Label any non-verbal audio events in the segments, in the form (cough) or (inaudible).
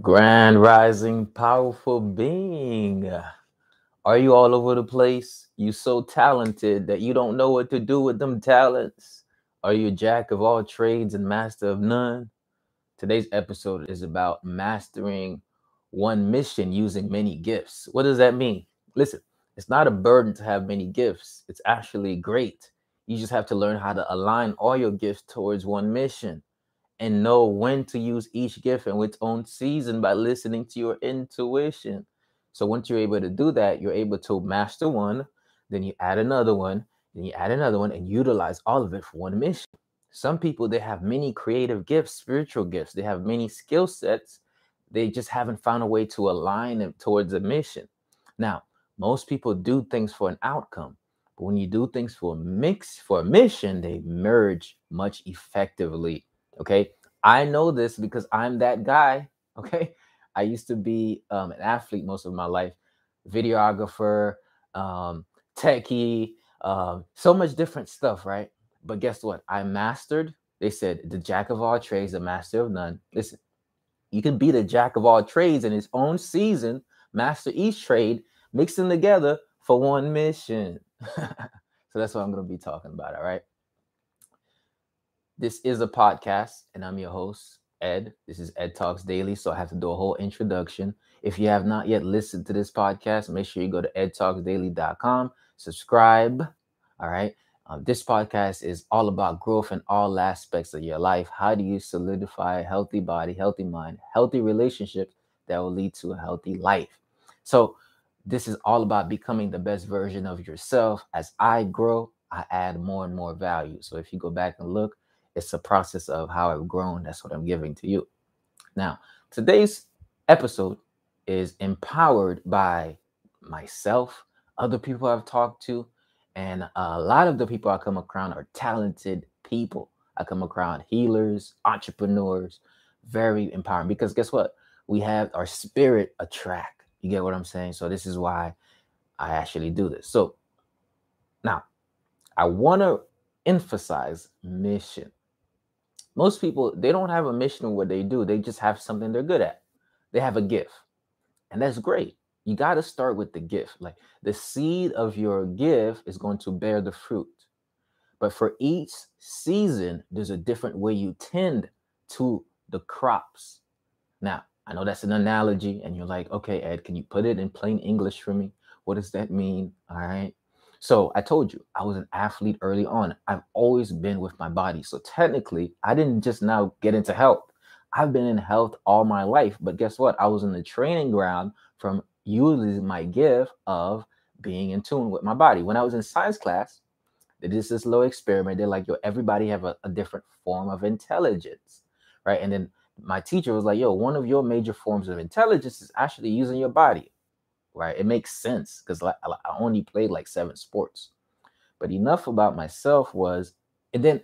Grand rising, powerful being. Are you all over the place? You so talented that you don't know what to do with them talents? Are you jack of all trades and master of none? Today's episode is about mastering one mission using many gifts. What does that mean? Listen, it's not a burden to have many gifts. It's actually great. You just have to learn how to align all your gifts towards one mission and know when to use each gift in its own season by listening to your intuition. So once you're able to do that, you're able to master one, then you add another one, then you add another one and utilize all of it for one mission. Some people they have many creative gifts, spiritual gifts, they have many skill sets. They just haven't found a way to align them towards a mission. Now, most people do things for an outcome, but when you do things for a mix for a mission, they merge much effectively Okay. I know this because I'm that guy. (laughs) Okay. I used to be um, an athlete most of my life, videographer, um, techie, um, so much different stuff, right? But guess what? I mastered. They said the jack of all trades, the master of none. Listen, you can be the jack of all trades in his own season, master each trade, mix them together for one mission. (laughs) so that's what I'm going to be talking about. All right. This is a podcast, and I'm your host, Ed. This is Ed Talks Daily, so I have to do a whole introduction. If you have not yet listened to this podcast, make sure you go to edtalksdaily.com, subscribe. All right. Um, this podcast is all about growth in all aspects of your life. How do you solidify a healthy body, healthy mind, healthy relationships that will lead to a healthy life? So, this is all about becoming the best version of yourself. As I grow, I add more and more value. So, if you go back and look, it's a process of how I've grown. That's what I'm giving to you. Now, today's episode is empowered by myself, other people I've talked to, and a lot of the people I come across are talented people. I come across healers, entrepreneurs, very empowering because guess what? We have our spirit attract. You get what I'm saying? So this is why I actually do this. So now I want to emphasize mission most people they don't have a mission in what they do they just have something they're good at. They have a gift and that's great. You got to start with the gift. Like the seed of your gift is going to bear the fruit. But for each season there's a different way you tend to the crops. Now i know that's an analogy and you're like okay ed can you put it in plain english for me? What does that mean? All right so I told you I was an athlete early on. I've always been with my body. So technically, I didn't just now get into health. I've been in health all my life. But guess what? I was in the training ground from using my gift of being in tune with my body. When I was in science class, they did this little experiment. They're like, yo, everybody have a, a different form of intelligence, right? And then my teacher was like, yo, one of your major forms of intelligence is actually using your body right? It makes sense because I, only played like seven sports. But enough about myself was, and then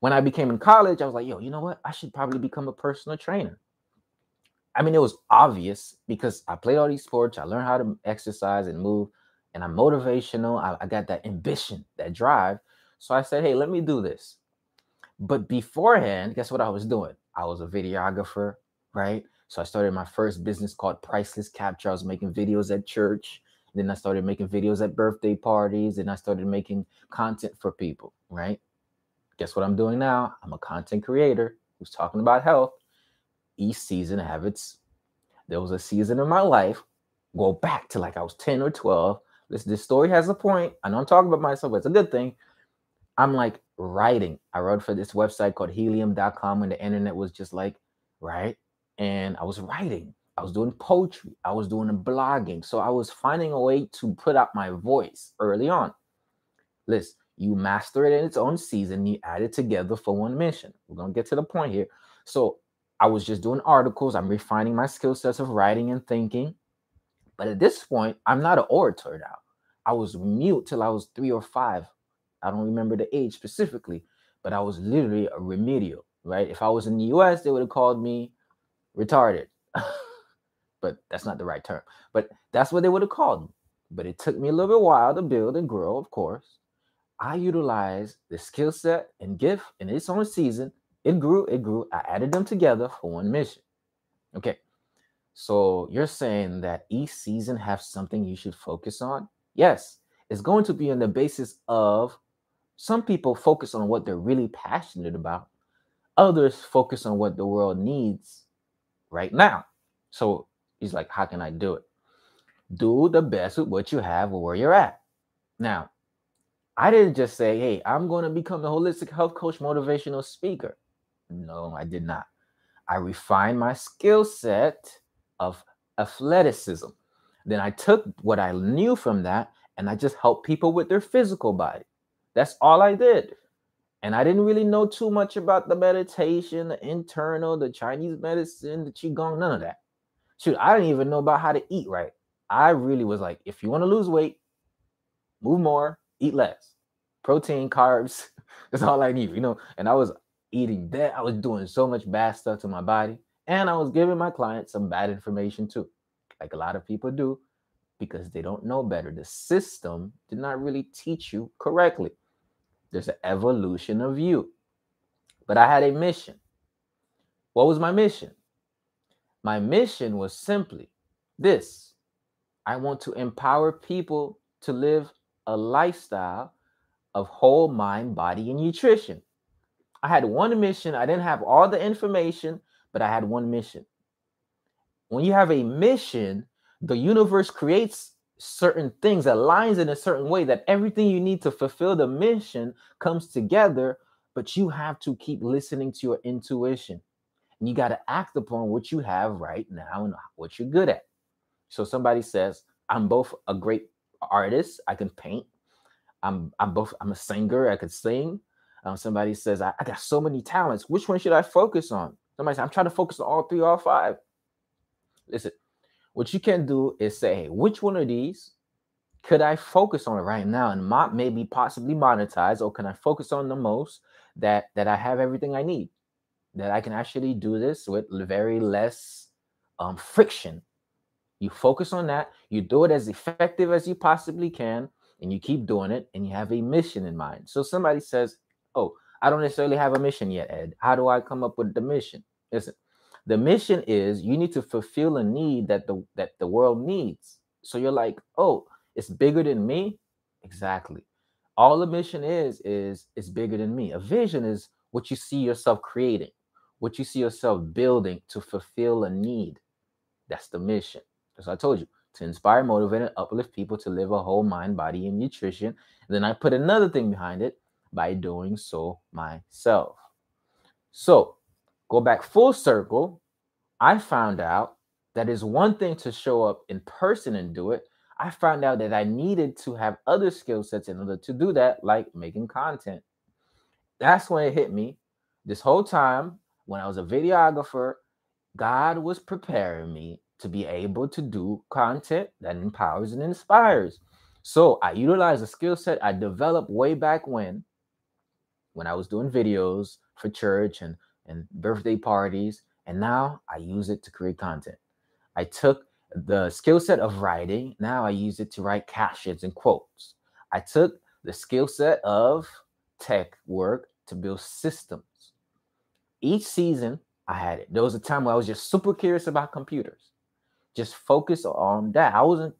when I became in college, I was like, yo, you know what? I should probably become a personal trainer. I mean, it was obvious because I played all these sports, I learned how to exercise and move, and I'm motivational. I, I got that ambition, that drive. So I said, hey, let me do this. But beforehand, guess what I was doing? I was a videographer, right? So I started my first business called Priceless Capture. I was making videos at church. Then I started making videos at birthday parties. And I started making content for people, right? Guess what I'm doing now? I'm a content creator who's talking about health. Each season have its, there was a season in my life, go back to like I was 10 or 12. This, this story has a point. I know I'm talking about myself, but it's a good thing. I'm like writing. I wrote for this website called helium.com when the internet was just like, right? And I was writing. I was doing poetry. I was doing blogging. So I was finding a way to put out my voice early on. Listen, you master it in its own season. You add it together for one mission. We're gonna get to the point here. So I was just doing articles. I'm refining my skill sets of writing and thinking. But at this point, I'm not an orator now. I was mute till I was three or five. I don't remember the age specifically, but I was literally a remedial, right? If I was in the US, they would have called me retarded. (laughs) but that's not the right term. But that's what they would have called me. But it took me a little bit while to build and grow, of course. I utilized the skill set and gift in its own season. It grew, it grew. I added them together for one mission. Okay. So you're saying that each season has something you should focus on? Yes, it's going to be on the basis of some people focus on what they're really passionate about. Others focus on what the world needs right now. So he's like, how can I do it? Do the best with what you have or where you're at. Now, I didn't just say, hey, I'm going to become a holistic health coach, motivational speaker. No, I did not. I refined my skill set of athleticism. Then I took what I knew from that and I just helped people with their physical body. That's all I did. And I didn't really know too much about the meditation, the internal, the Chinese medicine, the Qigong, none of that. Shoot, I didn't even know about how to eat right. I really was like, if you want to lose weight, move more, eat less. Protein, carbs, (laughs) that's all I need, you know. And I was eating that. I was doing so much bad stuff to my body. And I was giving my clients some bad information too, like a lot of people do, because they don't know better. The system did not really teach you correctly. There's an evolution of you. But I had a mission. What was my mission? My mission was simply this I want to empower people to live a lifestyle of whole mind, body, and nutrition. I had one mission. I didn't have all the information, but I had one mission. When you have a mission, the universe creates certain things, aligns in a certain way that everything you need to fulfill the mission comes together, but you have to keep listening to your intuition. And you got to act upon what you have right now and what you're good at. So somebody says, I'm both a great artist, I can paint. I'm I'm both I'm a singer, I can sing. Um, somebody says, I, I got so many talents. Which one should I focus on? Somebody says, I'm trying to focus on all three, all five. Listen, what you can do is say, hey, which one of these could I focus on right now and not maybe possibly monetize, or can I focus on the most that that I have everything I need, that I can actually do this with very less um, friction. You focus on that, you do it as effective as you possibly can, and you keep doing it, and you have a mission in mind. So somebody says, "Oh, I don't necessarily have a mission yet, Ed. How do I come up with the mission?" Listen, the mission is you need to fulfill a need that the that the world needs. So you're like, "Oh, it's bigger than me." Exactly. All the mission is is it's bigger than me. A vision is what you see yourself creating, what you see yourself building to fulfill a need. That's the mission. As I told you, to inspire, motivate, and uplift people to live a whole mind, body, and nutrition. And then I put another thing behind it by doing so myself. So go back full circle. I found out that is one thing to show up in person and do it. I found out that I needed to have other skill sets in order to do that, like making content. That's when it hit me. This whole time, when I was a videographer, God was preparing me to be able to do content that empowers and inspires. So I utilized a skill set I developed way back when, when I was doing videos for church and, and birthday parties. And now I use it to create content. I took the skill set of writing, now I use it to write captions and quotes. I took the skill set of tech work to build systems. Each season, I had it. There was a time where I was just super curious about computers. Just focus on that. I wasn't,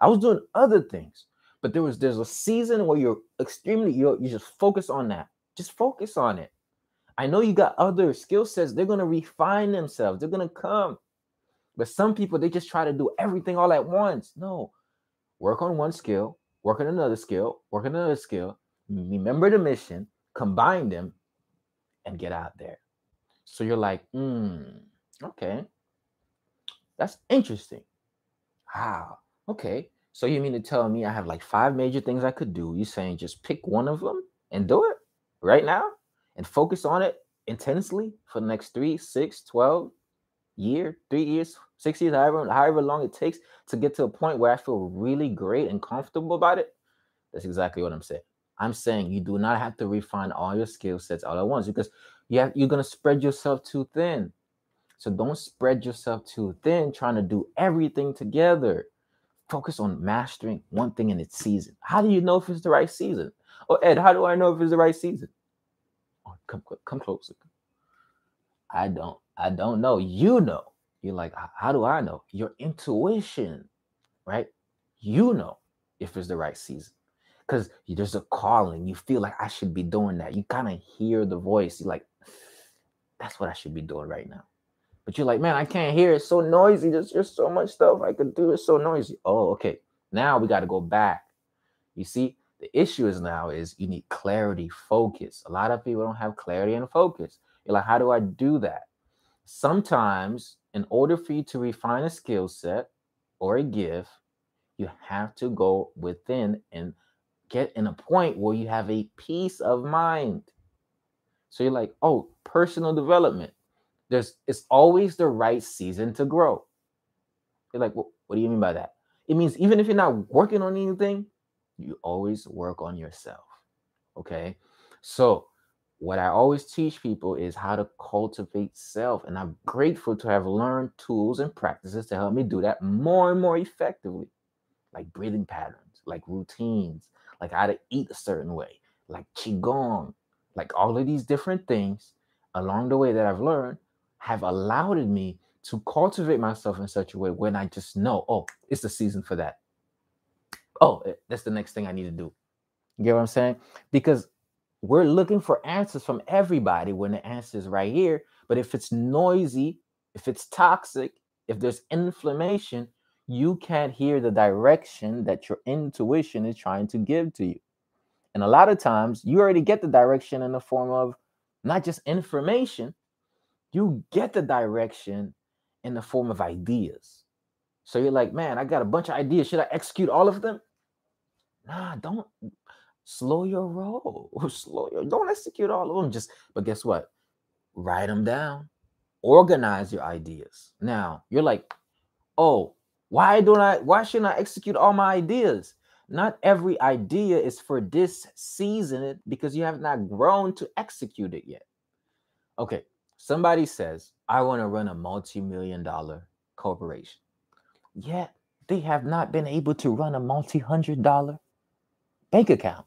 I was doing other things, but there was there's a season where you're extremely you you just focus on that. Just focus on it. I know you got other skill sets. They're gonna refine themselves. They're gonna come. But some people they just try to do everything all at once. No, work on one skill, work on another skill, work on another skill. Remember the mission, combine them, and get out there. So you're like, hmm, okay, that's interesting. Wow. Okay. So you mean to tell me I have like five major things I could do? You saying just pick one of them and do it right now and focus on it intensely for the next three, six, 12 year, three years, six years, however, however long it takes to get to a point where I feel really great and comfortable about it. That's exactly what I'm saying. I'm saying you do not have to refine all your skill sets all at once because you have, you're going to spread yourself too thin. So don't spread yourself too thin trying to do everything together. Focus on mastering one thing in its season. How do you know if it's the right season? Oh, Ed, how do I know if it's the right season? Come come closer. I don't. I don't know. You know. You're like, how do I know? Your intuition, right? You know if it's the right season because there's a calling. You feel like I should be doing that. You kind of hear the voice. You're like, that's what I should be doing right now. But you're like, man, I can't hear. It's so noisy. There's just so much stuff I could do. It's so noisy. Oh, okay. Now we got to go back. You see, the issue is now is you need clarity, focus. A lot of people don't have clarity and focus. You're like, how do I do that? Sometimes, in order for you to refine a skill set or a gift, you have to go within and get in a point where you have a peace of mind. So you're like, oh, personal development. There's it's always the right season to grow. You're like, well, what do you mean by that? It means even if you're not working on anything, you always work on yourself. Okay. So, what I always teach people is how to cultivate self. And I'm grateful to have learned tools and practices to help me do that more and more effectively, like breathing patterns, like routines, like how to eat a certain way, like Qigong, like all of these different things along the way that I've learned have allowed me to cultivate myself in such a way when I just know, oh, it's the season for that oh, eh, that's the next thing I need to do. You get what I'm saying? Because we're looking for answers from everybody when the answer is right here. But if it's noisy, if it's toxic, if there's inflammation, you can't hear the direction that your intuition is trying to give to you. And a lot of times, you already get the direction in the form of not just information, you get the direction in the form of ideas. So you're like, man, I got a bunch of ideas. Should I execute all of them? Nah, don't slow your roll. (laughs) Slow your don't execute all of them. Just but guess what? Write them down. Organize your ideas. Now you're like, oh, why don't I why shouldn't I execute all my ideas? Not every idea is for this season because you have not grown to execute it yet. Okay, somebody says, I want to run a multi-million dollar corporation. Yet they have not been able to run a multi-hundred dollar bank account.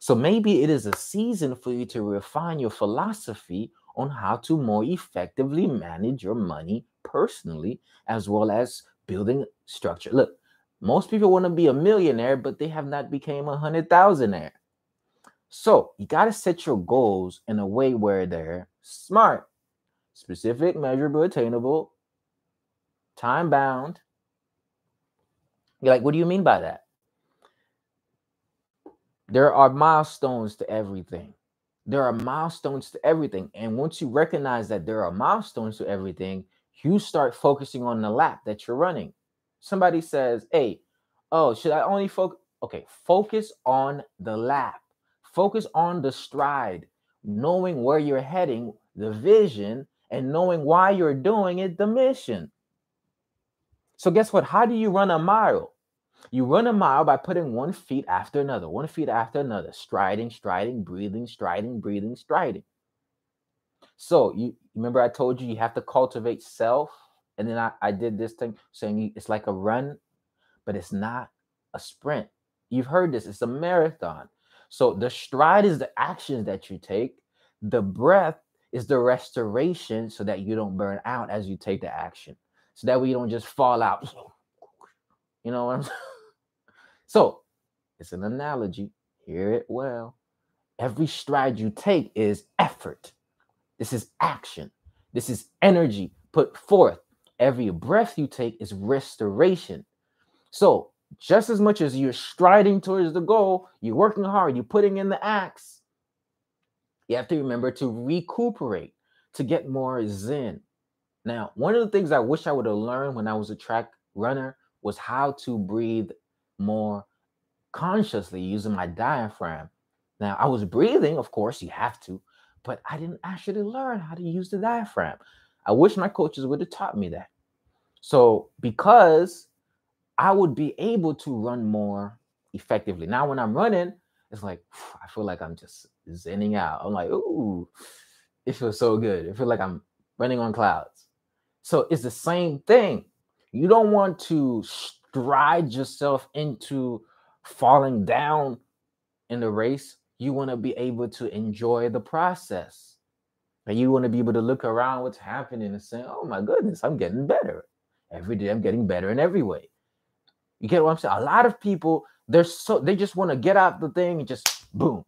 So maybe it is a season for you to refine your philosophy on how to more effectively manage your money personally, as well as building structure. Look, most people want to be a millionaire, but they have not become a hundred thousandaire. So you got to set your goals in a way where they're smart, specific, measurable, attainable, time bound. You're like, what do you mean by that? There are milestones to everything. There are milestones to everything. And once you recognize that there are milestones to everything, you start focusing on the lap that you're running. Somebody says, Hey, oh, should I only focus? Okay, focus on the lap, focus on the stride, knowing where you're heading, the vision, and knowing why you're doing it, the mission. So, guess what? How do you run a mile? You run a mile by putting one feet after another, one feet after another, striding, striding, breathing, striding, breathing, striding. So you remember I told you you have to cultivate self, and then I, I did this thing saying it's like a run, but it's not a sprint. You've heard this, it's a marathon. So the stride is the actions that you take, the breath is the restoration so that you don't burn out as you take the action. So that way you don't just fall out. (laughs) You know what I'm saying? So it's an analogy. Hear it well. Every stride you take is effort. This is action. This is energy put forth. Every breath you take is restoration. So, just as much as you're striding towards the goal, you're working hard, you're putting in the axe, you have to remember to recuperate, to get more zen. Now, one of the things I wish I would have learned when I was a track runner was how to breathe more consciously using my diaphragm. Now, I was breathing, of course, you have to, but I didn't actually learn how to use the diaphragm. I wish my coaches would have taught me that. So, because I would be able to run more effectively. Now, when I'm running, it's like (sighs) I feel like I'm just zenning out. I'm like, ooh, it feels so good. It feels like I'm running on clouds. So it's the same thing. You don't want to stride yourself into falling down in the race. You want to be able to enjoy the process. And you want to be able to look around what's happening and say, oh my goodness, I'm getting better. Every day I'm getting better in every way. You get what I'm saying? A lot of people, they're so they just want to get out the thing and just boom.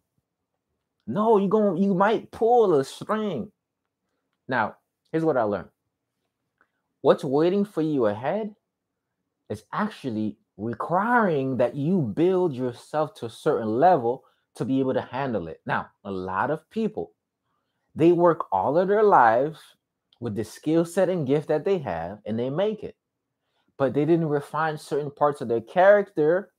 No, you going you might pull a string. Now, here's what I learned. What's waiting for you ahead is actually requiring that you build yourself to a certain level to be able to handle it. Now, a lot of people they work all of their lives with the skill set and gift that they have and they make it. But they didn't refine certain parts of their character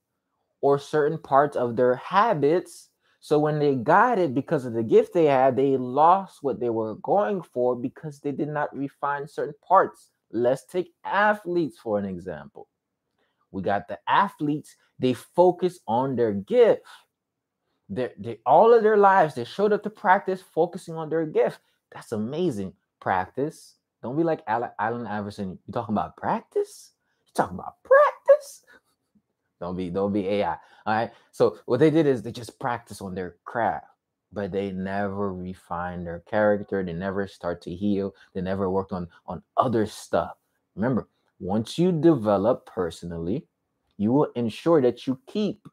or certain parts of their habits. So when they got it because of the gift they had, they lost what they were going for because they did not refine certain parts. Let's take athletes for an example. We got the athletes, they focus on their gift. They, they all of their lives, they showed up to practice focusing on their gift. That's amazing. Practice. Don't be like Allen Iverson. You talking about practice? You talking about practice? (laughs) Don't be, don't be AI. All right. So what they did is they just practice on their craft, but they never refine their character. They never start to heal. They never worked on on other stuff. Remember, once you develop personally, you will ensure that you keep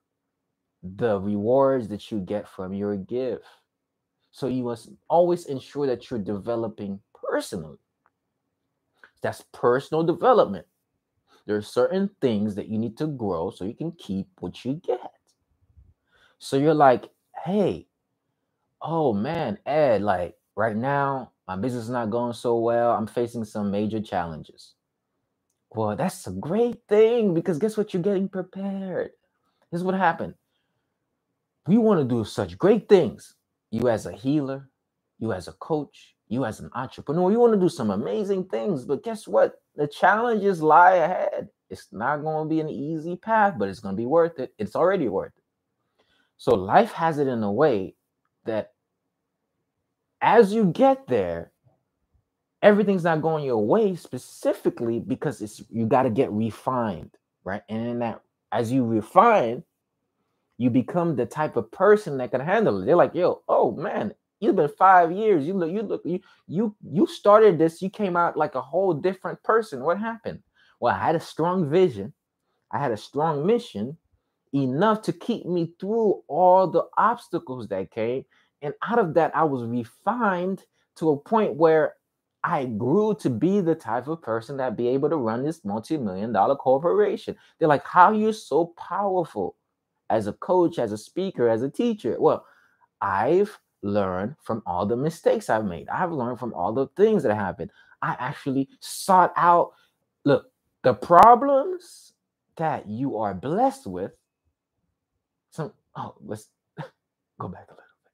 the rewards that you get from your gift. So you must always ensure that you're developing personally. That's personal development. There are certain things that you need to grow so you can keep what you get. So you're like, hey, oh man, Ed, like right now, my business is not going so well. I'm facing some major challenges. Well, that's a great thing because guess what? You're getting prepared. This is what happened. We want to do such great things. You as a healer, you as a coach, you as an entrepreneur, you want to do some amazing things. But guess what? The challenges lie ahead. It's not going to be an easy path, but it's going to be worth it. It's already worth it. So life has it in a way that as you get there, everything's not going your way specifically because it's you got to get refined, right? And in that, as you refine, you become the type of person that can handle it. They're like, yo, oh man, you've been five years. You look, you look, you you you started this. You came out like a whole different person. What happened? Well, I had a strong vision. I had a strong mission, enough to keep me through all the obstacles that came. And out of that, I was refined to a point where I grew to be the type of person that be able to run this multi-million dollar corporation. They're like, how are you so powerful as a coach, as a speaker, as a teacher? Well, I've learned from all the mistakes I've made. I've learned from all the things that happened. I actually sought out, look, the problems that you are blessed with. Some, oh, let's (laughs) go back a little bit.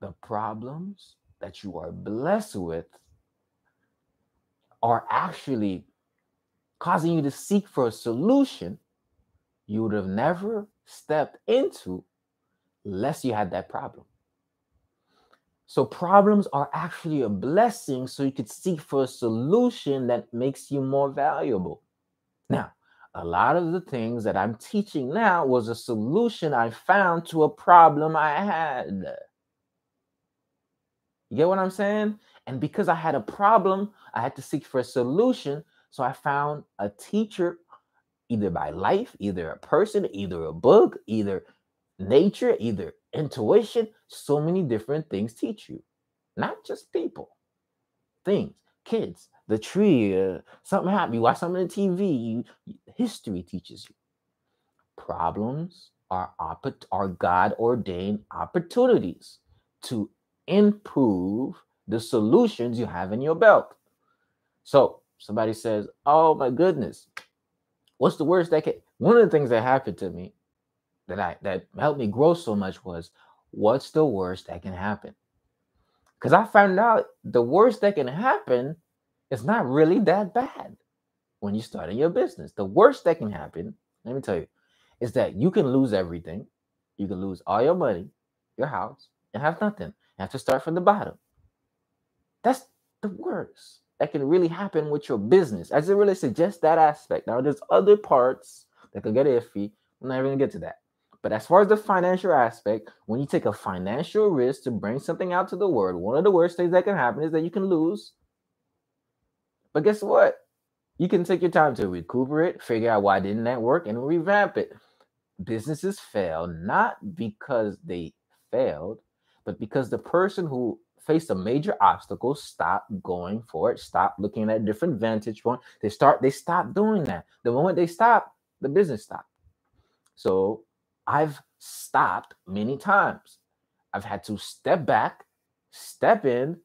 The problems that you are blessed with are actually causing you to seek for a solution you would have never stepped into unless you had that problem. So, problems are actually a blessing so you could seek for a solution that makes you more valuable. Now, a lot of the things that I'm teaching now was a solution I found to a problem I had. You get what I'm saying? And because I had a problem, I had to seek for a solution. So I found a teacher, either by life, either a person, either a book, either nature, either intuition. So many different things teach you, not just people, things, kids, the tree, uh, something happened. You watch something on TV, you, history teaches you. Problems are, are God ordained opportunities to improve the solutions you have in your belt. So somebody says, "Oh my goodness, what's the worst that can?" One of the things that happened to me that I that helped me grow so much was, "What's the worst that can happen?" Because I found out the worst that can happen is not really that bad when you start in your business. The worst that can happen, let me tell you, is that you can lose everything. You can lose all your money, your house, and have nothing. You have to start from the bottom. That's the worst that can really happen with your business as it really suggests that aspect. Now, there's other parts that could get iffy. I'm not even gonna get to that. But as far as the financial aspect, when you take a financial risk to bring something out to the world, one of the worst things that can happen is that you can lose. But guess what? You can take your time to recuperate, figure out why didn't that work, and revamp it. Businesses fail not because they failed, but because the person who faced a major obstacle stopped going for it, stop looking at different vantage point. They start, they stop doing that. The moment they stop, the business stop. So I've stopped many times. I've had to step back, step in,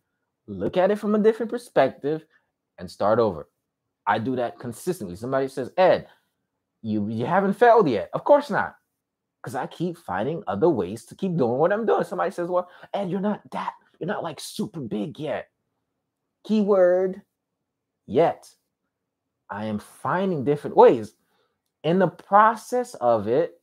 look at it from a different perspective, and start over. I do that consistently. Somebody says, Ed, you, you haven't failed yet. Of course not. Because I keep finding other ways to keep doing what I'm doing. Somebody says, Well, Ed, you're not that, you're not like super big yet. Keyword yet. I am finding different ways. In the process of it,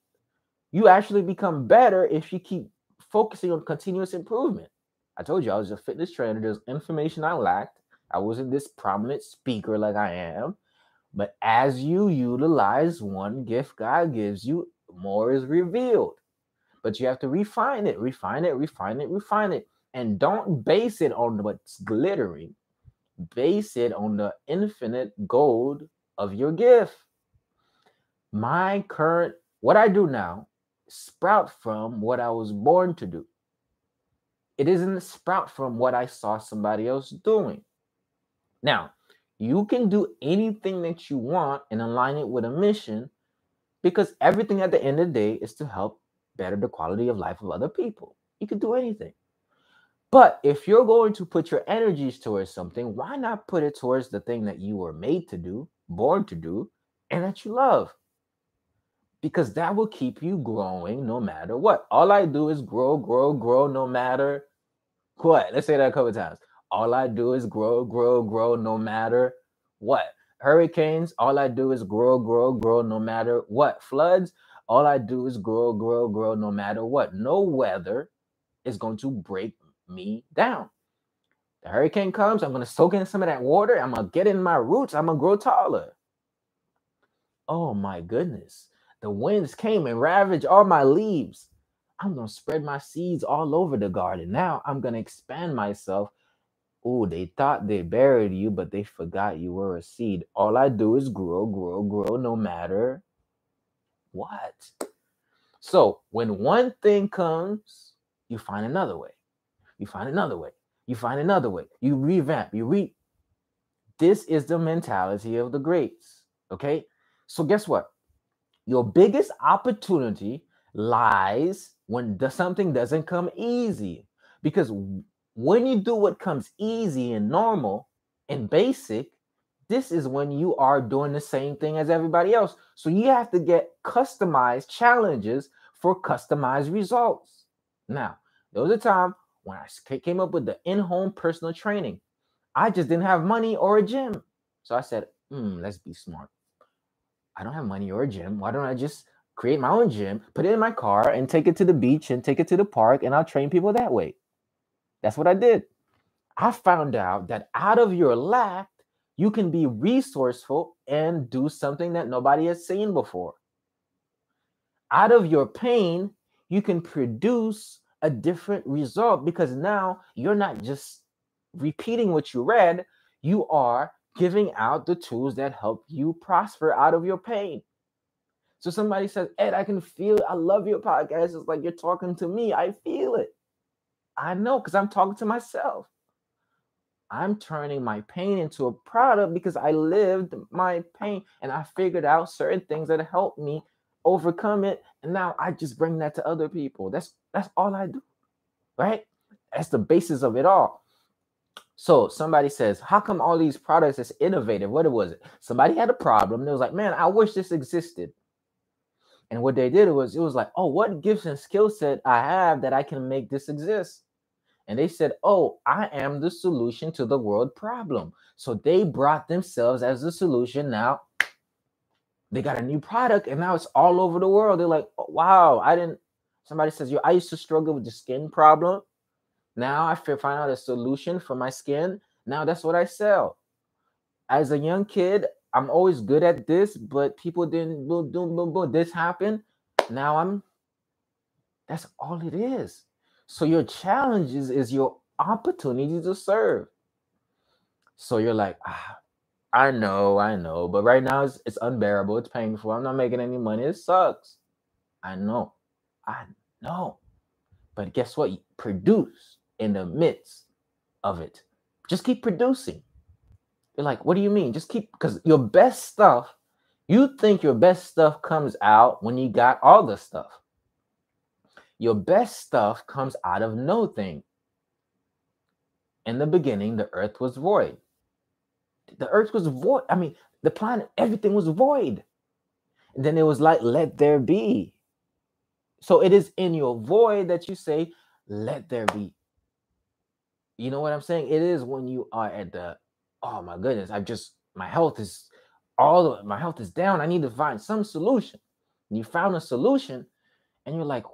you actually become better if you keep focusing on continuous improvement. I told you I was a fitness trainer. There's information I lacked. I wasn't this prominent speaker like I am. But as you utilize one gift God gives you, more is revealed. But you have to refine it, refine it, refine it, refine it. And don't base it on what's glittering, base it on the infinite gold of your gift. My current, what I do now sprout from what I was born to do. It isn't sprout from what I saw somebody else doing. Now, you can do anything that you want and align it with a mission because everything at the end of the day is to help better the quality of life of other people. You can do anything. But if you're going to put your energies towards something, why not put it towards the thing that you were made to do, born to do, and that you love? because that will keep you growing no matter what. All I do is grow, grow, grow no matter what. Let's say that a couple times. All I do is grow, grow, grow no matter what. Hurricanes, all I do is grow, grow, grow no matter what. Floods, all I do is grow, grow, grow no matter what. No weather is going to break me down. The hurricane comes, I'm going to soak in some of that water. I'm going to get in my roots. I'm going to grow taller. Oh my goodness the winds came and ravaged all my leaves. I'm going to spread my seeds all over the garden. Now I'm going to expand myself. Oh, they thought they buried you, but they forgot you were a seed. All I do is grow, grow, grow, no matter what. So when one thing comes, you find another way. You find another way. You find another way. You revamp. You re. This is the mentality of the greats. Okay. So guess what? Your biggest opportunity lies when something doesn't come easy. Because when you do what comes easy and normal and basic, this is when you are doing the same thing as everybody else. So you have to get customized challenges for customized results. Now, there was a time when I came up with the in home personal training. I just didn't have money or a gym. So I said, hmm, let's be smart. I don't have money or a gym. Why don't I just create my own gym, put it in my car, and take it to the beach and take it to the park, and I'll train people that way? That's what I did. I found out that out of your lack, you can be resourceful and do something that nobody has seen before. Out of your pain, you can produce a different result because now you're not just repeating what you read, you are giving out the tools that help you prosper out of your pain. So somebody says, Ed, I can feel. I love your podcast. It's like you're talking to me. I feel it. I know because I'm talking to myself. I'm turning my pain into a product because I lived my pain and I figured out certain things that helped me overcome it. And now I just bring that to other people. That's that's all I do. Right? That's the basis of it all. So somebody says, How come all these products is innovative? What was it? Somebody had a problem. They was like, Man, I wish this existed. And what they did was it was like, Oh, what gifts and skill set I have that I can make this exist? And they said, Oh, I am the solution to the world problem. So they brought themselves as the solution. Now they got a new product and now it's all over the world. They're like, oh, Wow, I didn't. Somebody says, Yo, I used to struggle with the skin problem. Now I find out a solution for my skin. Now that's what I sell. As a young kid, I'm always good at this, but people didn't boom, boom, boom, boom. This happened. Now I'm That's all it is. So your challenges is your opportunity to serve. So you're like, ah, I know, I know, but right now it's, it's unbearable. It's painful. I'm not making any money. It sucks. I know. I know. But guess what? produce in the midst of it. Just keep producing. You're like, what do you mean? Just keep because your best stuff, you think your best stuff comes out when you got all the stuff. Your best stuff comes out of nothing. In the beginning, the earth was void. The earth was void. I mean, the planet, everything was void. And then it was like, let there be. So it is in your void that you say, let there be. You know what I'm saying? It is when you are at the, oh my goodness, I just, my health is all my health is down. I need to find some solution. And you found a solution and you're like,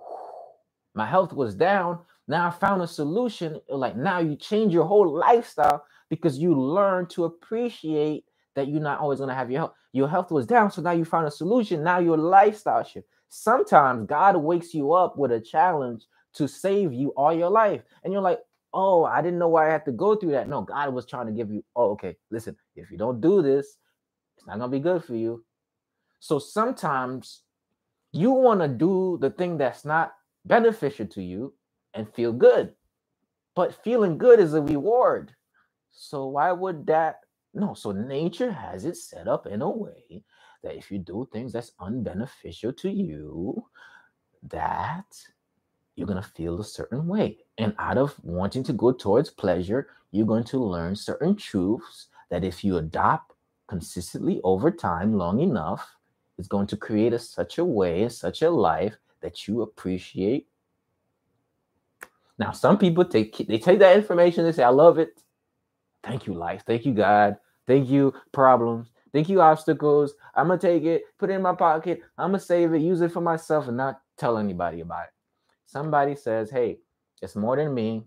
my health was down. Now I found a solution. Like now you change your whole lifestyle because you learn to appreciate that you're not always going to have your health. Your health was down. So now you found a solution. Now your lifestyle shift. Sometimes God wakes you up with a challenge to save you all your life. And you're like, oh, I didn't know why I had to go through that. No, God was trying to give you, oh, okay, listen, if you don't do this, it's not going to be good for you. So sometimes you want to do the thing that's not beneficial to you and feel good. But feeling good is a reward. So why would that? No, so nature has it set up in a way that if you do things that's unbeneficial to you, that you're going to feel a certain way. And out of wanting to go towards pleasure, you're going to learn certain truths that if you adopt consistently over time, long enough, it's going to create a, such a way, such a life that you appreciate. Now, some people take they take that information, they say, I love it. Thank you, life. Thank you, God. Thank you, problems. Thank you, obstacles. I'm gonna take it, put it in my pocket, I'm gonna save it, use it for myself, and not tell anybody about it somebody says, Hey, it's more than me.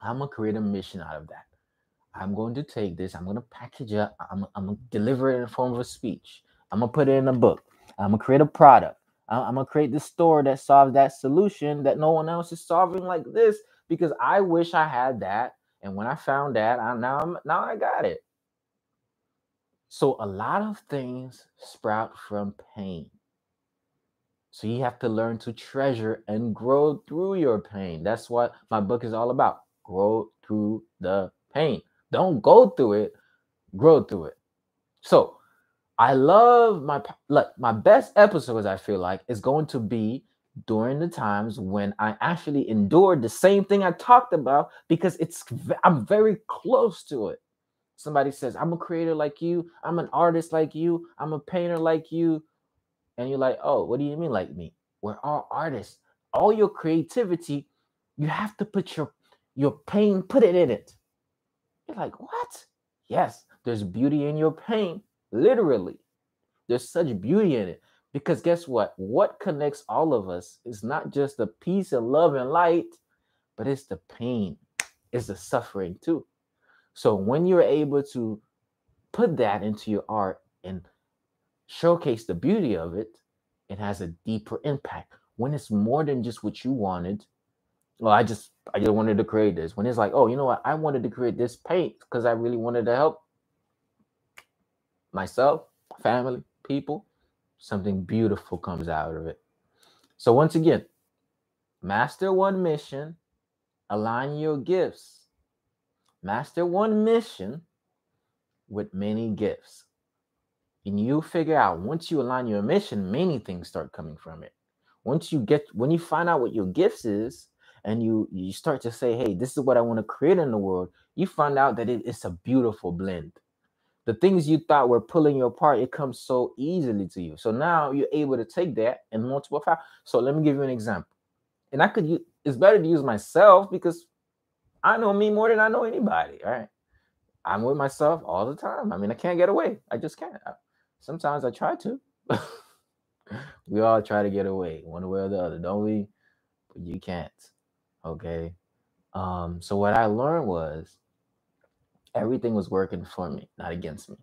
I'm gonna create a mission out of that. I'm going to take this, I'm gonna package it, I'm, I'm gonna deliver it in the form of a speech. I'm gonna put it in a book. I'm gonna create a product. I'm gonna create the store that solves that solution that no one else is solving like this because I wish I had that. And when I found that, I now I'm now I got it. So a lot of things sprout from pain. So you have to learn to treasure and grow through your pain. That's what my book is all about. Grow through the pain. Don't go through it, grow through it. So I love my like my best episodes, I feel like, is going to be during the times when I actually endured the same thing I talked about because it's I'm very close to it. Somebody says, I'm a creator like you, I'm an artist like you, I'm a painter like you, and you're like, oh, what do you mean like me? We're all artists. All your creativity, you have to put your your pain, put it in it. You're like, what? Yes, there's beauty in your pain, literally. There's such beauty in it. Because guess what? What connects all of us is not just the peace and love and light, but it's the pain, it's the suffering too. So when you're able to put that into your art and showcase the beauty of it, it has a deeper impact. When it's more than just what you wanted, well, I just I just wanted to create this. When it's like, oh, you know what? I wanted to create this paint because I really wanted to help myself, family, people. Something beautiful comes out of it. So once again, master one mission, align your gifts. Master one mission with many gifts and you figure out once you align your mission, many things start coming from it. Once you get when you find out what your gifts is, and you you start to say, "Hey, this is what I want to create in the world," you find out that it, it's a beautiful blend. The things you thought were pulling you apart, it comes so easily to you. So now you're able to take that and multiple. So let me give you an example. And I could use it's better to use myself because I know me more than I know anybody. Right. I'm with myself all the time. I mean, I can't get away. I just can't. Sometimes I try to. (laughs) we all try to get away one way or the other, don't we? But you can't. Okay. Um, so what I learned was everything was working for me, not against me.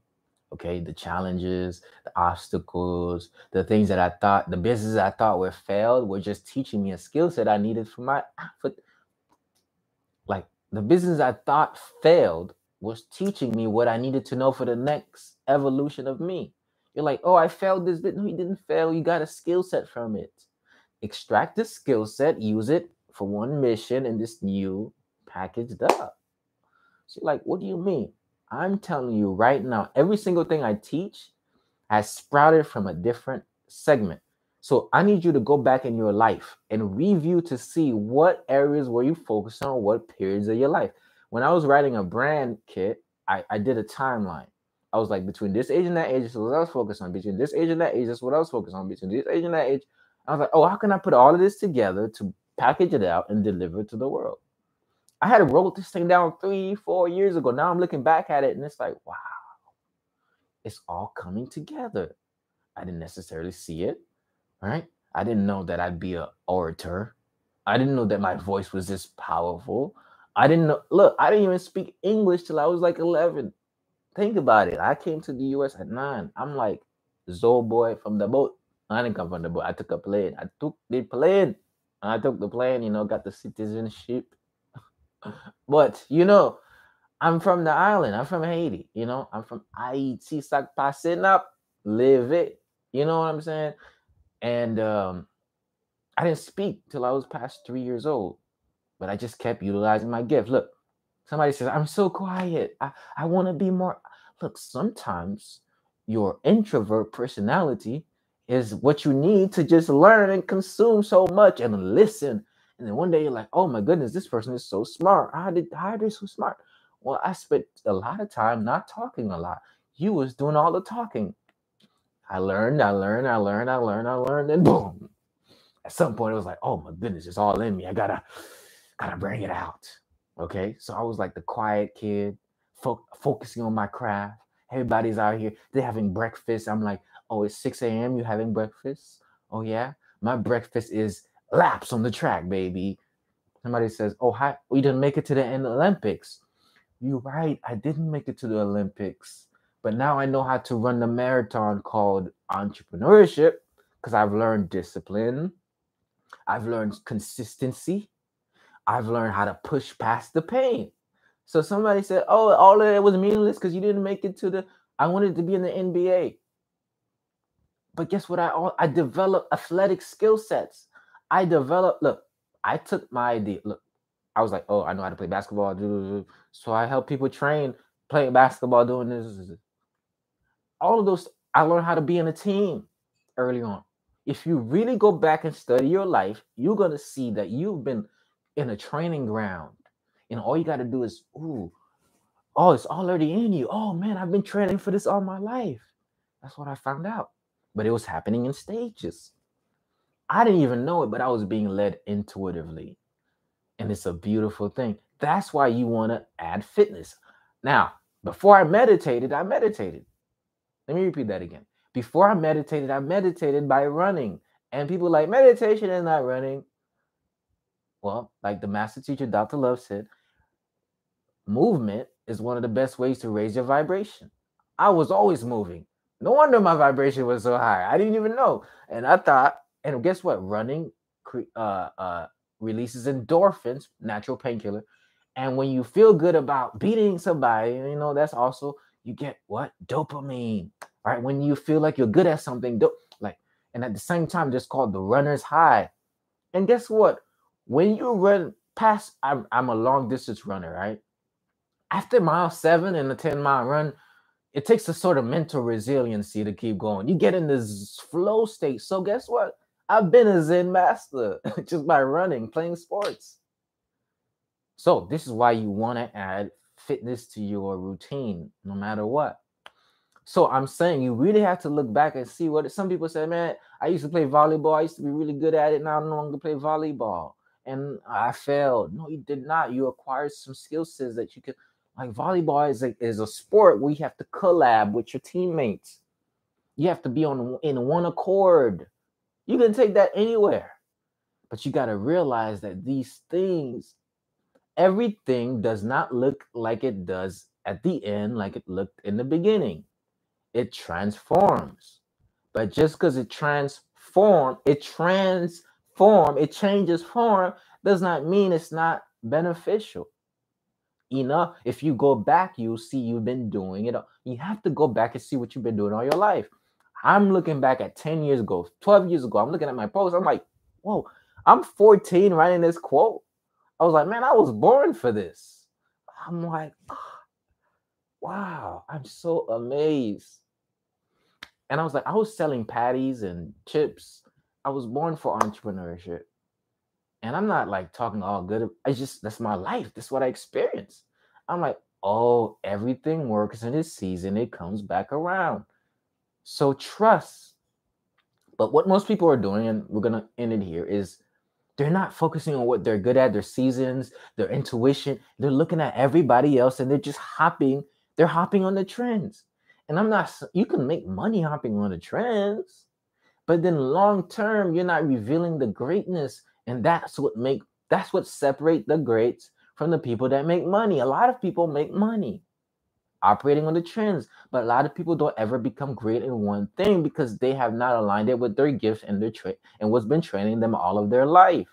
Okay, the challenges, the obstacles, the things that I thought, the businesses I thought were failed were just teaching me a skill set I needed for my for like the business I thought failed was teaching me what I needed to know for the next evolution of me. You're like, oh, I failed this bit. No, you didn't fail. You got a skill set from it. Extract the skill set, use it for one mission in this new packaged up. You're like, what do you mean? I'm telling you right now, every single thing I teach has sprouted from a different segment. So I need you to go back in your life and review to see what areas were you focused on, what periods of your life. When I was writing a brand kit, I, I did a timeline. I was like, between this age and that age, this is what I was focused on. Between this age and that age, that's what I was focused on. Between this age and that age, I was like, oh, how can I put all of this together to package it out and deliver it to the world? I had wrote this thing down three, four years ago. Now I'm looking back at it and it's like, wow, it's all coming together. I didn't necessarily see it, right? I didn't know that I'd be an orator. I didn't know that my voice was this powerful. I didn't know. Look, I didn't even speak English till I was like 11. Think about it. I came to the US at nine. I'm like, Zoe boy from the boat. I didn't come from the boat. I took a plane. I took the plane. I took the plane, you know, got the citizenship but you know, I'm from the island. I'm from Haiti. You know, I'm from Haiti. Sac passing up, live it. You know what I'm saying? And um, I didn't speak till I was past three years old, but I just kept utilizing my gift. Look, somebody says, I'm so quiet. I, I want to be more. Look, sometimes your introvert personality is what you need to just learn and consume so much and listen and then one day you're like, oh my goodness, this person is so smart. How did how are they so smart? Well, I spent a lot of time not talking a lot. You was doing all the talking. I learned, I learned, I learned, I learned, I learned, and boom. At some point, it was like, oh my goodness, it's all in me. I gotta, gotta bring it out. Okay. So I was like the quiet kid, fo- focusing on my craft. Everybody's out here, they're having breakfast. I'm like, oh, it's 6 a.m. You having breakfast? Oh, yeah. My breakfast is laps on the track, baby. Somebody says, "Oh, hi, we didn't make it to the end Olympics." You're right. I didn't make it to the Olympics, but now I know how to run the marathon called entrepreneurship because I've learned discipline. I've learned consistency. I've learned how to push past the pain. So somebody said, "Oh, all of it was meaningless because you didn't make it to the." I wanted to be in the NBA, but guess what? I all I developed athletic skill sets. I developed, look, I took my idea. Look, I was like, oh, I know how to play basketball. So I help people train playing basketball, doing this. All of those, I learned how to be in a team early on. If you really go back and study your life, you're going to see that you've been in a training ground. And all you got to do is, ooh, oh, it's already in you. Oh, man, I've been training for this all my life. That's what I found out. But it was happening in stages. I didn't even know it, but I was being led intuitively. And it's a beautiful thing. That's why you want to add fitness. Now, before I meditated, I meditated. Let me repeat that again. Before I meditated, I meditated by running. And people like meditation is not running. Well, like the master teacher, Dr. Love said, movement is one of the best ways to raise your vibration. I was always moving. No wonder my vibration was so high. I didn't even know. And I thought and guess what? Running uh, uh, releases endorphins, natural painkiller. And when you feel good about beating somebody, you know, that's also you get what? Dopamine. Right? When you feel like you're good at something, do- like, and at the same time, just called the runner's high. And guess what? When you run past, I'm, I'm a long distance runner, right? After mile seven and a 10 mile run, it takes a sort of mental resiliency to keep going. You get in this flow state. So guess what? I've been a Zen master (laughs) just by running, playing sports. So, this is why you want to add fitness to your routine, no matter what. So, I'm saying you really have to look back and see what some people say, man, I used to play volleyball. I used to be really good at it. Now I no longer play volleyball. And I failed. No, you did not. You acquired some skill sets that you could, like volleyball is a, is a sport where you have to collab with your teammates. You have to be on in one accord you can take that anywhere. But you got to realize that these things, everything does not look like it does at the end, like it looked in the beginning. it transforms. But just because it transform, it transform, it changes form, does not mean it's not beneficial. Know, if you go back, you'll see you've been doing it. You have to go back and see what you've been doing all your life. I'm looking back at 10 years ago, 12 years ago. I'm looking at my post. I'm like, whoa, I'm 14 writing this quote. I was like, man, I was born for this. I'm like, oh, wow, I'm so amazed. And I was like, I was selling patties and chips. I was born for entrepreneurship. And I'm not like talking all good. I just, that's my life. That's what I experience. I'm like, oh, everything works in its season. It comes back around. So trust. But what most people are doing, and we're gonna end it here, is they're not focusing on what they're good at, their seasons, their intuition. They're looking at everybody else and they're just hopping, they're hopping on the trends. And I'm not, you can make money hopping on the trends, but then long term, you're not revealing the greatness. And that's what make that's what separate the greats from the people that make money. A lot of people make money operating on the trends. But a lot of people don't ever become great in one thing because they have not aligned it with their gifts and their trait and what's been training them all of their life.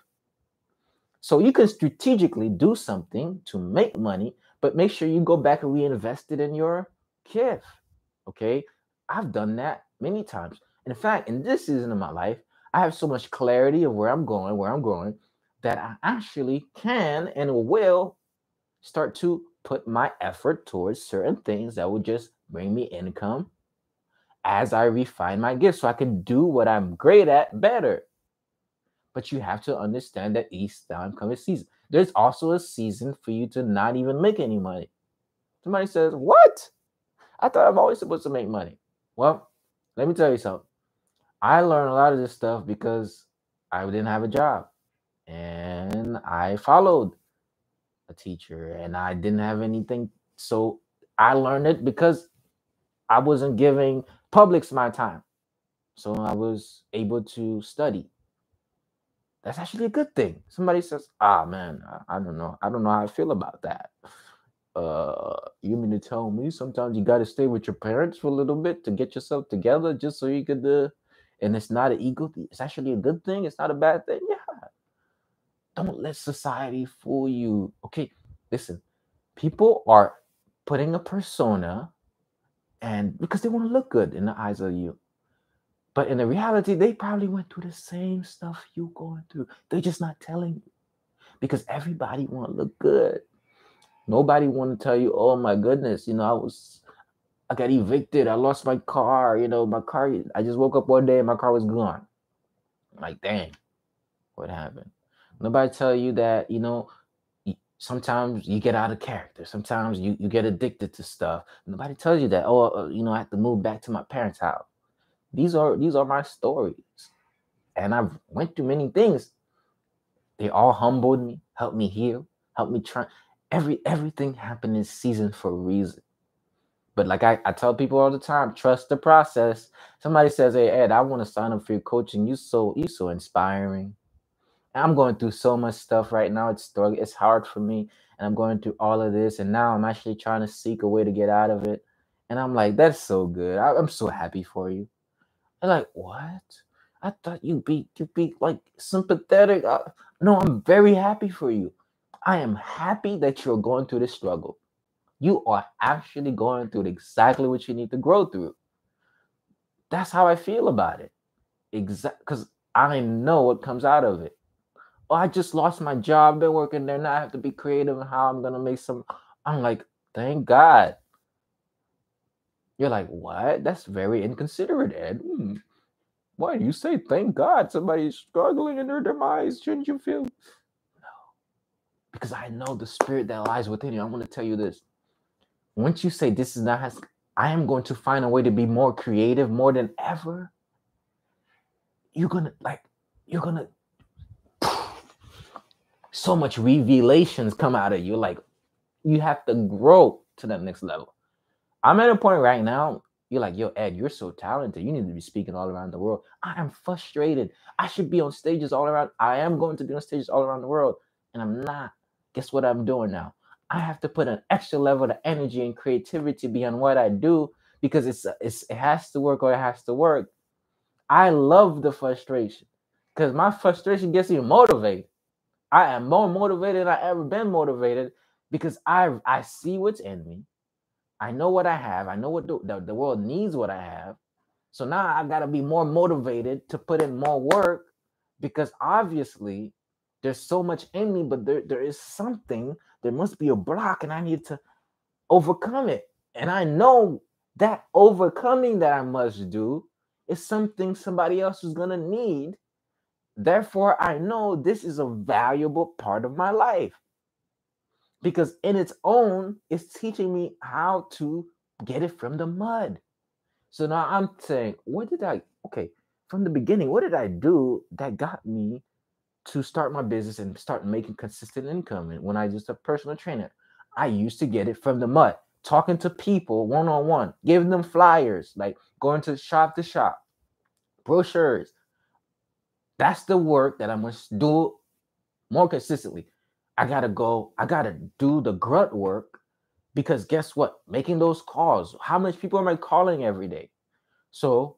So you can strategically do something to make money, but make sure you go back and reinvest it in your gift. Okay. I've done that many times. In fact, in this season of my life, I have so much clarity of where I'm going, where I'm going, that I actually can and will start to put my effort towards certain things that will just bring me income as I refine my gifts so I can do what I'm great at better. But you have to understand that each time comes season. There's also a season for you to not even make any money. Somebody says, What? I thought I'm always supposed to make money. Well, let me tell you something. I learned a lot of this stuff because I didn't have a job and I followed a teacher and I didn't have anything. So I learned it because I wasn't giving publics my time. So I was able to study. That's actually a good thing. Somebody says, ah man, I, I don't know. I don't know how I feel about that. Uh you mean to tell me sometimes you gotta stay with your parents for a little bit to get yourself together just so you could uh and it's not an ego thing. It's actually a good thing. It's not a bad thing. Yeah, don't let society fool you. Okay, listen, people are putting a persona and because they want to look good in the eyes of you. But in the reality, they probably went through the same stuff you going through. They're just not telling you because everybody want to look good. Nobody want to tell you, oh my goodness, you know, I was, I got evicted. I lost my car. You know, my car, I just woke up one day and my car was gone. I'm like, dang, what happened? Nobody tell you that, you know, sometimes you get out of character. Sometimes you, you get addicted to stuff. Nobody tells you that, oh, uh, you know, I have to move back to my parents' house. These are these are my stories. And I've went through many things. They all humbled me, helped me heal, helped me try. Every everything happened in season for a reason. But like I, I tell people all the time, trust the process. Somebody says, Hey Ed, I want to sign up for your coaching. You so you so inspiring. I'm going through so much stuff right now. It's it's hard for me, and I'm going through all of this, and now I'm actually trying to seek a way to get out of it. And I'm like, that's so good. I, am so happy for you. They're like, what? I thought you'd be you'd be like sympathetic. Uh, no, I'm very happy for you. I am happy that you're going through this struggle. You are actually going through exactly what you need to grow through. That's how I feel about it. Exactly, because I know what comes out of it oh, I just lost my job, been working there, now I have to be creative in how I'm gonna make some. I'm like, thank God. You're like, what? That's very inconsiderate, Ed. Hmm. Why do you say thank God somebody's struggling in their demise? Shouldn't you feel? No. Because I know the spirit that lies within you. I want to tell you this. Once you say this is not has I am going to find a way to be more creative more than ever. You're gonna like, you're gonna so much revelations come out of you. Like you have to grow to that next level. I'm at a point right now. You're like, yo, Ed, you're so talented. You need to be speaking all around the world. I am frustrated. I should be on stages all around. I am going to be on stages all around the world, and I'm not. Guess what I'm doing now? I have to put an extra level of energy and creativity beyond what I do because it's, it's it has to work or it has to work. I love the frustration because my frustration gets me motivated. I am more motivated than I ever been motivated because I I see what's in me. I know what I have. I know what the, the, world needs what I have. So now I got to be more motivated to put in more work because obviously there's so much in me, but there, there is something, there must be a block, and I need to overcome it. And I know that overcoming that I must do is something somebody else is going to need. Therefore, I know this is a valuable part of my life because in its own, it's teaching me how to get it from the mud. So now I'm saying, what did I, okay, from the beginning, what did I do that got me to start my business and start making consistent income? And when I was a personal trainer, I used to get it from the mud, talking to people one on one, giving them flyers, like going to shop to shop, brochures. That's the work that I must do more consistently. I gotta go, I gotta do the grunt work because guess what? Making those calls, how much people am I calling every day? So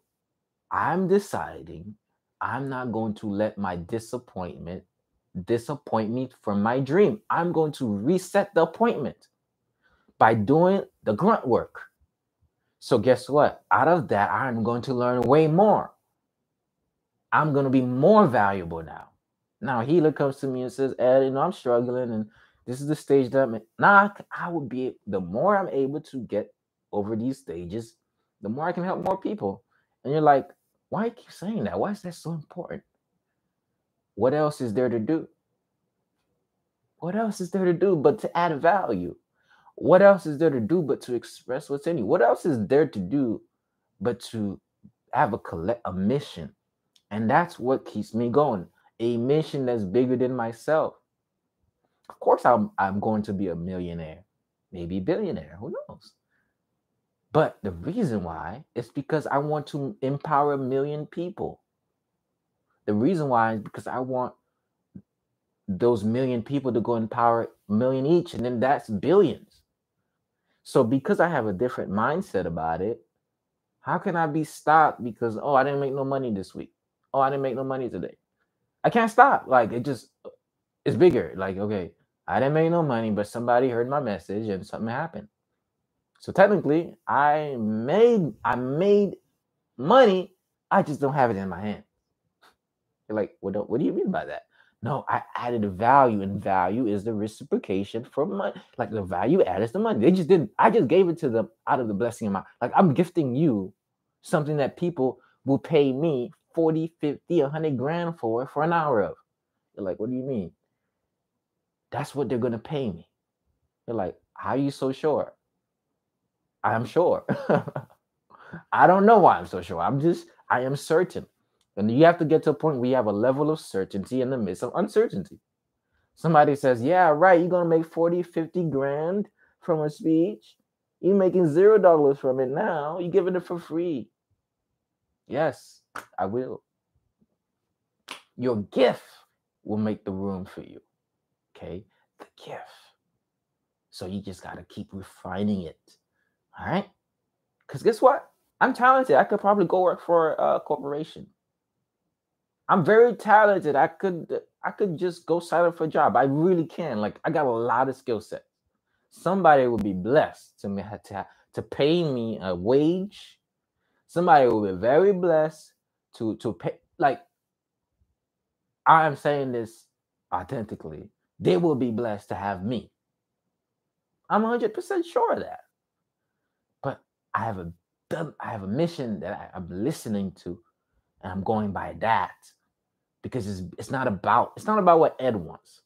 I'm deciding I'm not going to let my disappointment disappoint me from my dream. I'm going to reset the appointment by doing the grunt work. So guess what? Out of that, I'm going to learn way more. I'm to be more valuable now. Now healer comes to me and says, Ed, you know, I'm struggling and this is the stage that I'm in. I would be the more I'm able to get over these stages, the more I can help more people. And you're like, why you keep saying that? Why is that so important? What else is there to do? What else is there to do but to add value? What else is there to do but to express what's in you? What else is there to do but to have a collect a mission? And that's what keeps me going a mission that's bigger than myself. Of course, I'm, I'm going to be a millionaire, maybe billionaire, who knows? But the reason why is because I want to empower a million people. The reason why is because I want those million people to go empower a million each, and then that's billions. So because I have a different mindset about it, how can I be stopped because oh I didn't make no money this week? Oh, I didn't make no money today. I can't stop. Like it just it's bigger. Like, okay, I didn't make no money, but somebody heard my message and something happened. So technically, I made I made money. I just don't have it in my hand. You're like, what, do, what do you mean by that? No, I added value, and value is the reciprocation from money. Like the value added is the money. They just didn't, I just gave it to them out of the blessing of my like I'm gifting you something that people will pay me 40, 50, 100 grand for for an hour of. You're like, what do you mean? That's what they're going to pay me. You're like, how are you so sure? I'm sure. (laughs) I don't know why I'm so sure. I'm just, I am certain. And you have to get to a point where you have a level of certainty in the midst of uncertainty. Somebody says, Yeah, right, you're going to make 40, 50 grand from a speech. You're making zero dollars from it now. You're giving it for free. Yes, I will. Your gift will make the room for you. Okay? The gift. So you just got to keep refining it. All right? Because guess what? I'm talented. I could probably go work for a corporation. I'm very talented. I could I could just go sign up for a job. I really can. Like I got a lot of skill sets. Somebody would be blessed to me to, to pay me a wage. Somebody will be very blessed to to pay like I am saying this authentically. They will be blessed to have me. I'm 100% sure of that. But I have a I have a mission that I, am listening to, and I'm going by that because it's it's not about it's not about what Ed wants.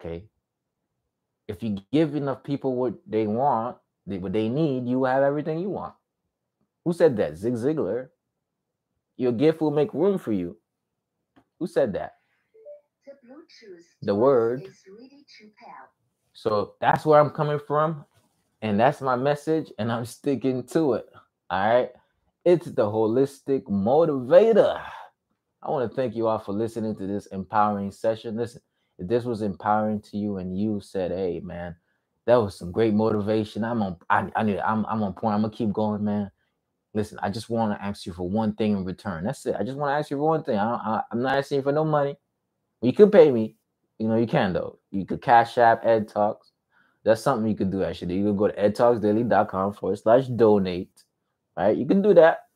Okay. If you give enough people what they want, what they need, you have everything you want. Who said that? Zig Ziglar. Your gift will make room for you. Who said that? The word. So that's where I'm coming from. And that's my message. And I'm sticking to it. All right. It's the holistic motivator. I want to thank you all for listening to this empowering session. Listen, if this was empowering to you and you said, hey, man, that was some great motivation. I'm on. I, I need. I'm. I'm on point. I'm gonna keep going, man. Listen, I just want to ask you for one thing in return. That's it. I just want to ask you for one thing. I, I'm not asking for no money. You could pay me. You know, you can though. You could cash app Ed Talks. That's something you could do actually. You could go to edtalksdaily.com forward slash donate. Right? You can do that.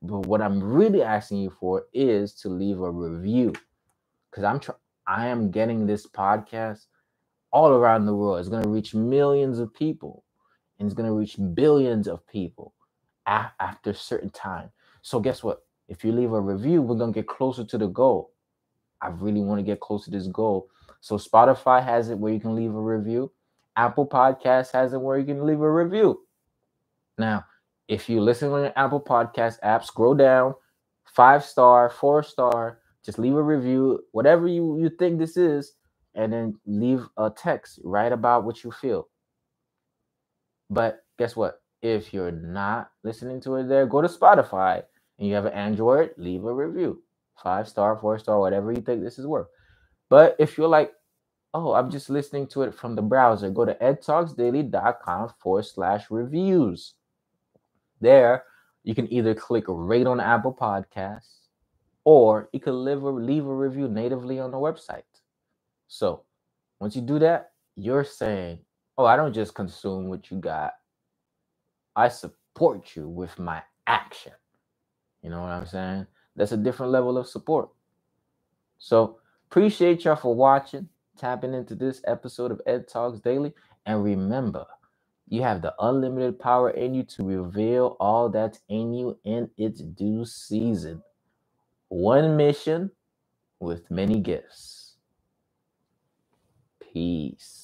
But what I'm really asking you for is to leave a review. Because I'm trying I am getting this podcast all around the world. It's going to reach millions of people and it's going to reach billions of people after a certain time. So, guess what? If you leave a review, we're to get closer to the goal. I really want to get close to this goal. So, Spotify has it where you can leave a review, Apple Podcast has it where you can leave a review. Now, if you listen on your Apple Podcast app, scroll down, five star, four star, just leave a review, whatever you, you think this is, and then leave a text, write about what you feel. But guess what? If you're not listening to it there, go to Spotify and you have an Android, leave a review. Five star, four star, whatever you think this is worth. But if you're like, oh, I'm just listening to it from the browser, go to edtalksdaily.com forward slash reviews. There, you can either click rate on Apple Podcasts or you can leave a, leave a review natively on the website. So once you do that, you're saying, oh, I don't just consume what you got. I support you with my action. You know what I'm saying? That's a different level of support. So appreciate y'all for watching, tapping into this episode of Ed Talks Daily. And remember, you have the unlimited power in you to reveal all that's in you in its due season. One mission with many gifts. Peace.